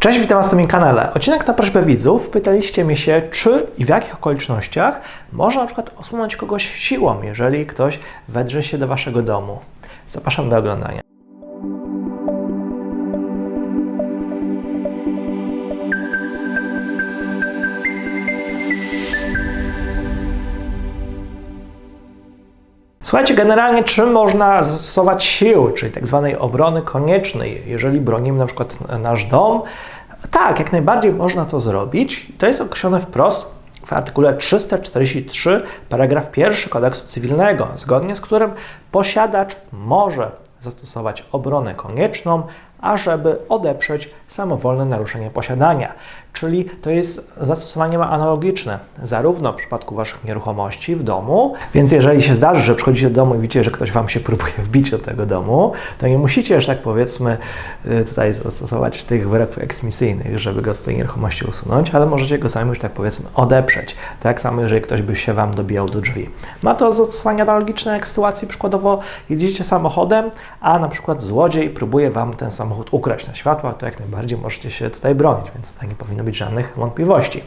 Cześć, witam Was na moim kanale. Odcinek na prośbę widzów. Pytaliście mnie się, czy i w jakich okolicznościach można na przykład osunąć kogoś siłą, jeżeli ktoś wedrze się do Waszego domu. Zapraszam do oglądania. Słuchajcie, generalnie czym można zastosować siły, czyli tak zwanej obrony koniecznej, jeżeli bronimy na przykład nasz dom? Tak, jak najbardziej można to zrobić. To jest określone wprost w artykule 343, paragraf 1 kodeksu cywilnego, zgodnie z którym posiadacz może zastosować obronę konieczną, ażeby odeprzeć samowolne naruszenie posiadania. Czyli to jest zastosowanie analogiczne, zarówno w przypadku Waszych nieruchomości w domu, więc jeżeli się zdarzy, że przychodzicie do domu i widzicie, że ktoś Wam się próbuje wbić do tego domu, to nie musicie, że tak powiedzmy, y, tutaj zastosować tych wyroków eksmisyjnych, żeby go z tej nieruchomości usunąć, ale możecie go sami, że tak powiedzmy, odeprzeć. Tak samo, jeżeli ktoś by się Wam dobijał do drzwi. Ma to zastosowanie analogiczne jak w sytuacji, przykładowo jedziecie samochodem, a na przykład złodziej próbuje Wam ten samochód ukraść na światłach, to jak najbardziej możecie się tutaj bronić, więc tutaj nie powinno być żadnych wątpliwości.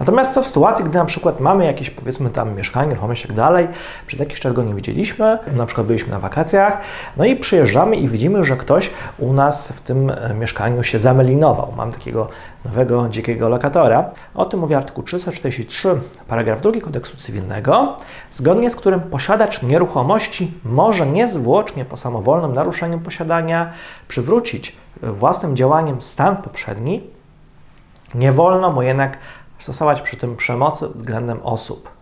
Natomiast co w sytuacji, gdy na przykład mamy jakieś powiedzmy tam mieszkanie, nieruchomość i tak dalej, przez jakiś czas go nie widzieliśmy, na przykład byliśmy na wakacjach, no i przyjeżdżamy i widzimy, że ktoś u nas w tym e, mieszkaniu się zamelinował. Mam takiego nowego, dzikiego lokatora. O tym mówi artykuł 343, paragraf 2 kodeksu cywilnego, zgodnie z którym posiadacz nieruchomości może niezwłocznie po samowolnym naruszeniu posiadania przywrócić własnym działaniem stan poprzedni, nie wolno mu jednak stosować przy tym przemocy względem osób.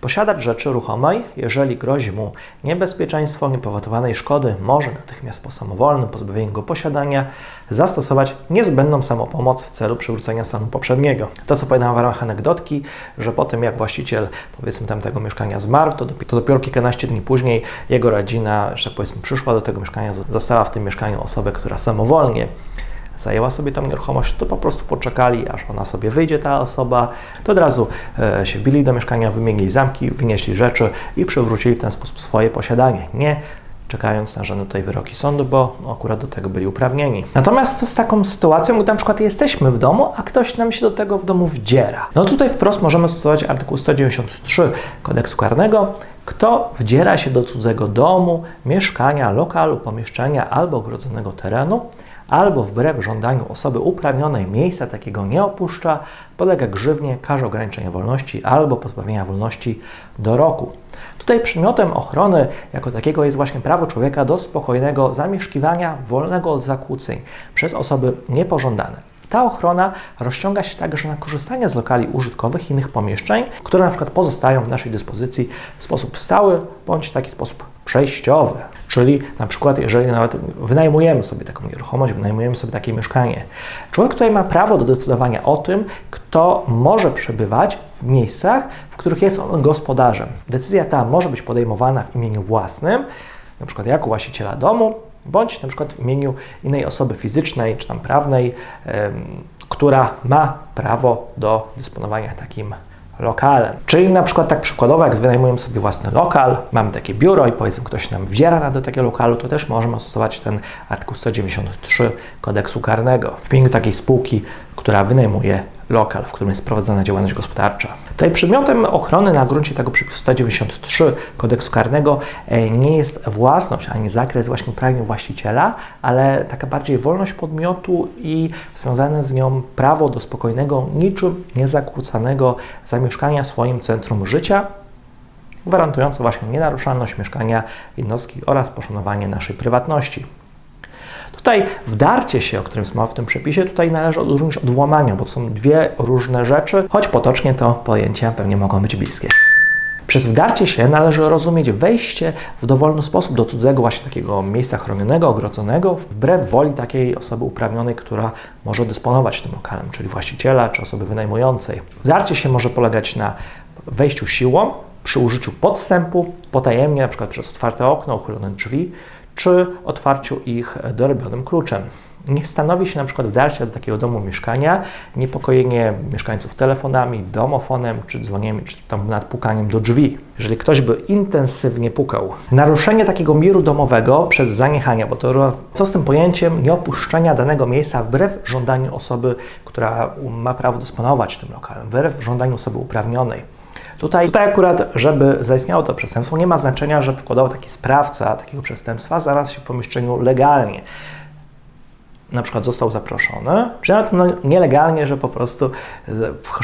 Posiadacz rzeczy ruchomej, jeżeli grozi mu niebezpieczeństwo niepowodowanej szkody, może natychmiast po samowolnym pozbawieniu go posiadania zastosować niezbędną samopomoc w celu przywrócenia stanu poprzedniego. To, co powiedziałem w ramach anegdotki, że po tym jak właściciel, powiedzmy, tamtego mieszkania zmarł, to dopiero, to dopiero kilkanaście dni później jego rodzina, że tak powiedzmy, przyszła do tego mieszkania, została w tym mieszkaniu osobę, która samowolnie zajęła sobie tam nieruchomość, to po prostu poczekali, aż ona sobie wyjdzie, ta osoba, to od razu e, się wbili do mieszkania, wymienili zamki, wynieśli rzeczy i przywrócili w ten sposób swoje posiadanie. Nie czekając na żadne tutaj wyroki sądu, bo akurat do tego byli uprawnieni. Natomiast co z taką sytuacją, gdy na przykład jesteśmy w domu, a ktoś nam się do tego w domu wdziera? No tutaj wprost możemy stosować artykuł 193 kodeksu karnego, kto wdziera się do cudzego domu, mieszkania, lokalu, pomieszczenia albo ogrodzonego terenu, albo wbrew żądaniu osoby uprawnionej miejsca takiego nie opuszcza, podlega grzywnie, karze ograniczenia wolności albo pozbawienia wolności do roku. Tutaj przedmiotem ochrony jako takiego jest właśnie prawo człowieka do spokojnego zamieszkiwania wolnego od zakłóceń przez osoby niepożądane. Ta ochrona rozciąga się także na korzystanie z lokali użytkowych i innych pomieszczeń, które na przykład pozostają w naszej dyspozycji w sposób stały bądź w taki sposób przejściowy. Czyli na przykład, jeżeli nawet wynajmujemy sobie taką nieruchomość, wynajmujemy sobie takie mieszkanie, człowiek tutaj ma prawo do decydowania o tym, kto może przebywać w miejscach, w których jest on gospodarzem. Decyzja ta może być podejmowana w imieniu własnym, na przykład jako właściciela domu, bądź na przykład w imieniu innej osoby fizycznej czy tam prawnej, która ma prawo do dysponowania takim lokalem. Czyli na przykład tak przykładowo, jak wynajmujemy sobie własny lokal, mamy takie biuro i powiedzmy ktoś nam wdziera do takiego lokalu, to też możemy stosować ten artykuł 193 kodeksu karnego w imieniu takiej spółki, która wynajmuje lokal, w którym jest prowadzona działalność gospodarcza. Tutaj przedmiotem ochrony na gruncie tego przepisu 193 kodeksu karnego e, nie jest własność ani zakres właśnie uprawnień właściciela, ale taka bardziej wolność podmiotu i związane z nią prawo do spokojnego, niczym niezakłócanego zamieszkania w swoim centrum życia, gwarantujące właśnie nienaruszalność mieszkania jednostki oraz poszanowanie naszej prywatności. Tutaj wdarcie się, o którym jest mowa w tym przepisie, tutaj należy odróżnić od włamania, bo to są dwie różne rzeczy, choć potocznie to pojęcia pewnie mogą być bliskie. Przez wdarcie się należy rozumieć wejście w dowolny sposób do cudzego właśnie takiego miejsca chronionego, ogrodzonego, wbrew woli takiej osoby uprawnionej, która może dysponować tym lokalem, czyli właściciela czy osoby wynajmującej. Wdarcie się może polegać na wejściu siłą, przy użyciu podstępu, potajemnie, przykład przez otwarte okno, uchylone drzwi, czy otwarciu ich dorobionym kluczem. nie stanowi się na przykład wdarcia do takiego domu mieszkania, niepokojenie mieszkańców telefonami, domofonem, czy dzwonieniem, czy tam nadpukaniem do drzwi. Jeżeli ktoś by intensywnie pukał, naruszenie takiego miru domowego przez zaniechania, bo to co z tym pojęciem nieopuszczenia danego miejsca wbrew żądaniu osoby, która ma prawo dysponować tym lokalem, wbrew żądaniu osoby uprawnionej. Tutaj, tutaj akurat, żeby zaistniało to przestępstwo, nie ma znaczenia, że przykładowo taki sprawca takiego przestępstwa znalazł się w pomieszczeniu legalnie na przykład został zaproszony, czy nawet no, nielegalnie, że po prostu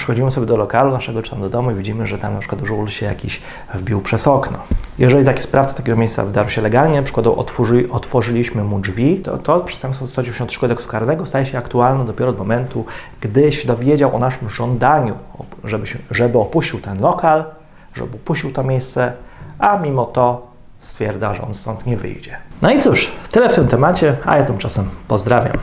chodzimy sobie do lokalu naszego, czy tam do domu i widzimy, że tam na przykład żul się jakiś wbił przez okno. Jeżeli taki sprawca takiego miejsca wdarł się legalnie, na przykład otworzy, otworzyliśmy mu drzwi, to, to przestępstwo 193 kodeksu karnego staje się aktualne dopiero od momentu, gdy się dowiedział o naszym żądaniu, żeby, się, żeby opuścił ten lokal, żeby opuścił to miejsce, a mimo to stwierdza, że on stąd nie wyjdzie. No i cóż, tyle w tym temacie, a ja tymczasem pozdrawiam.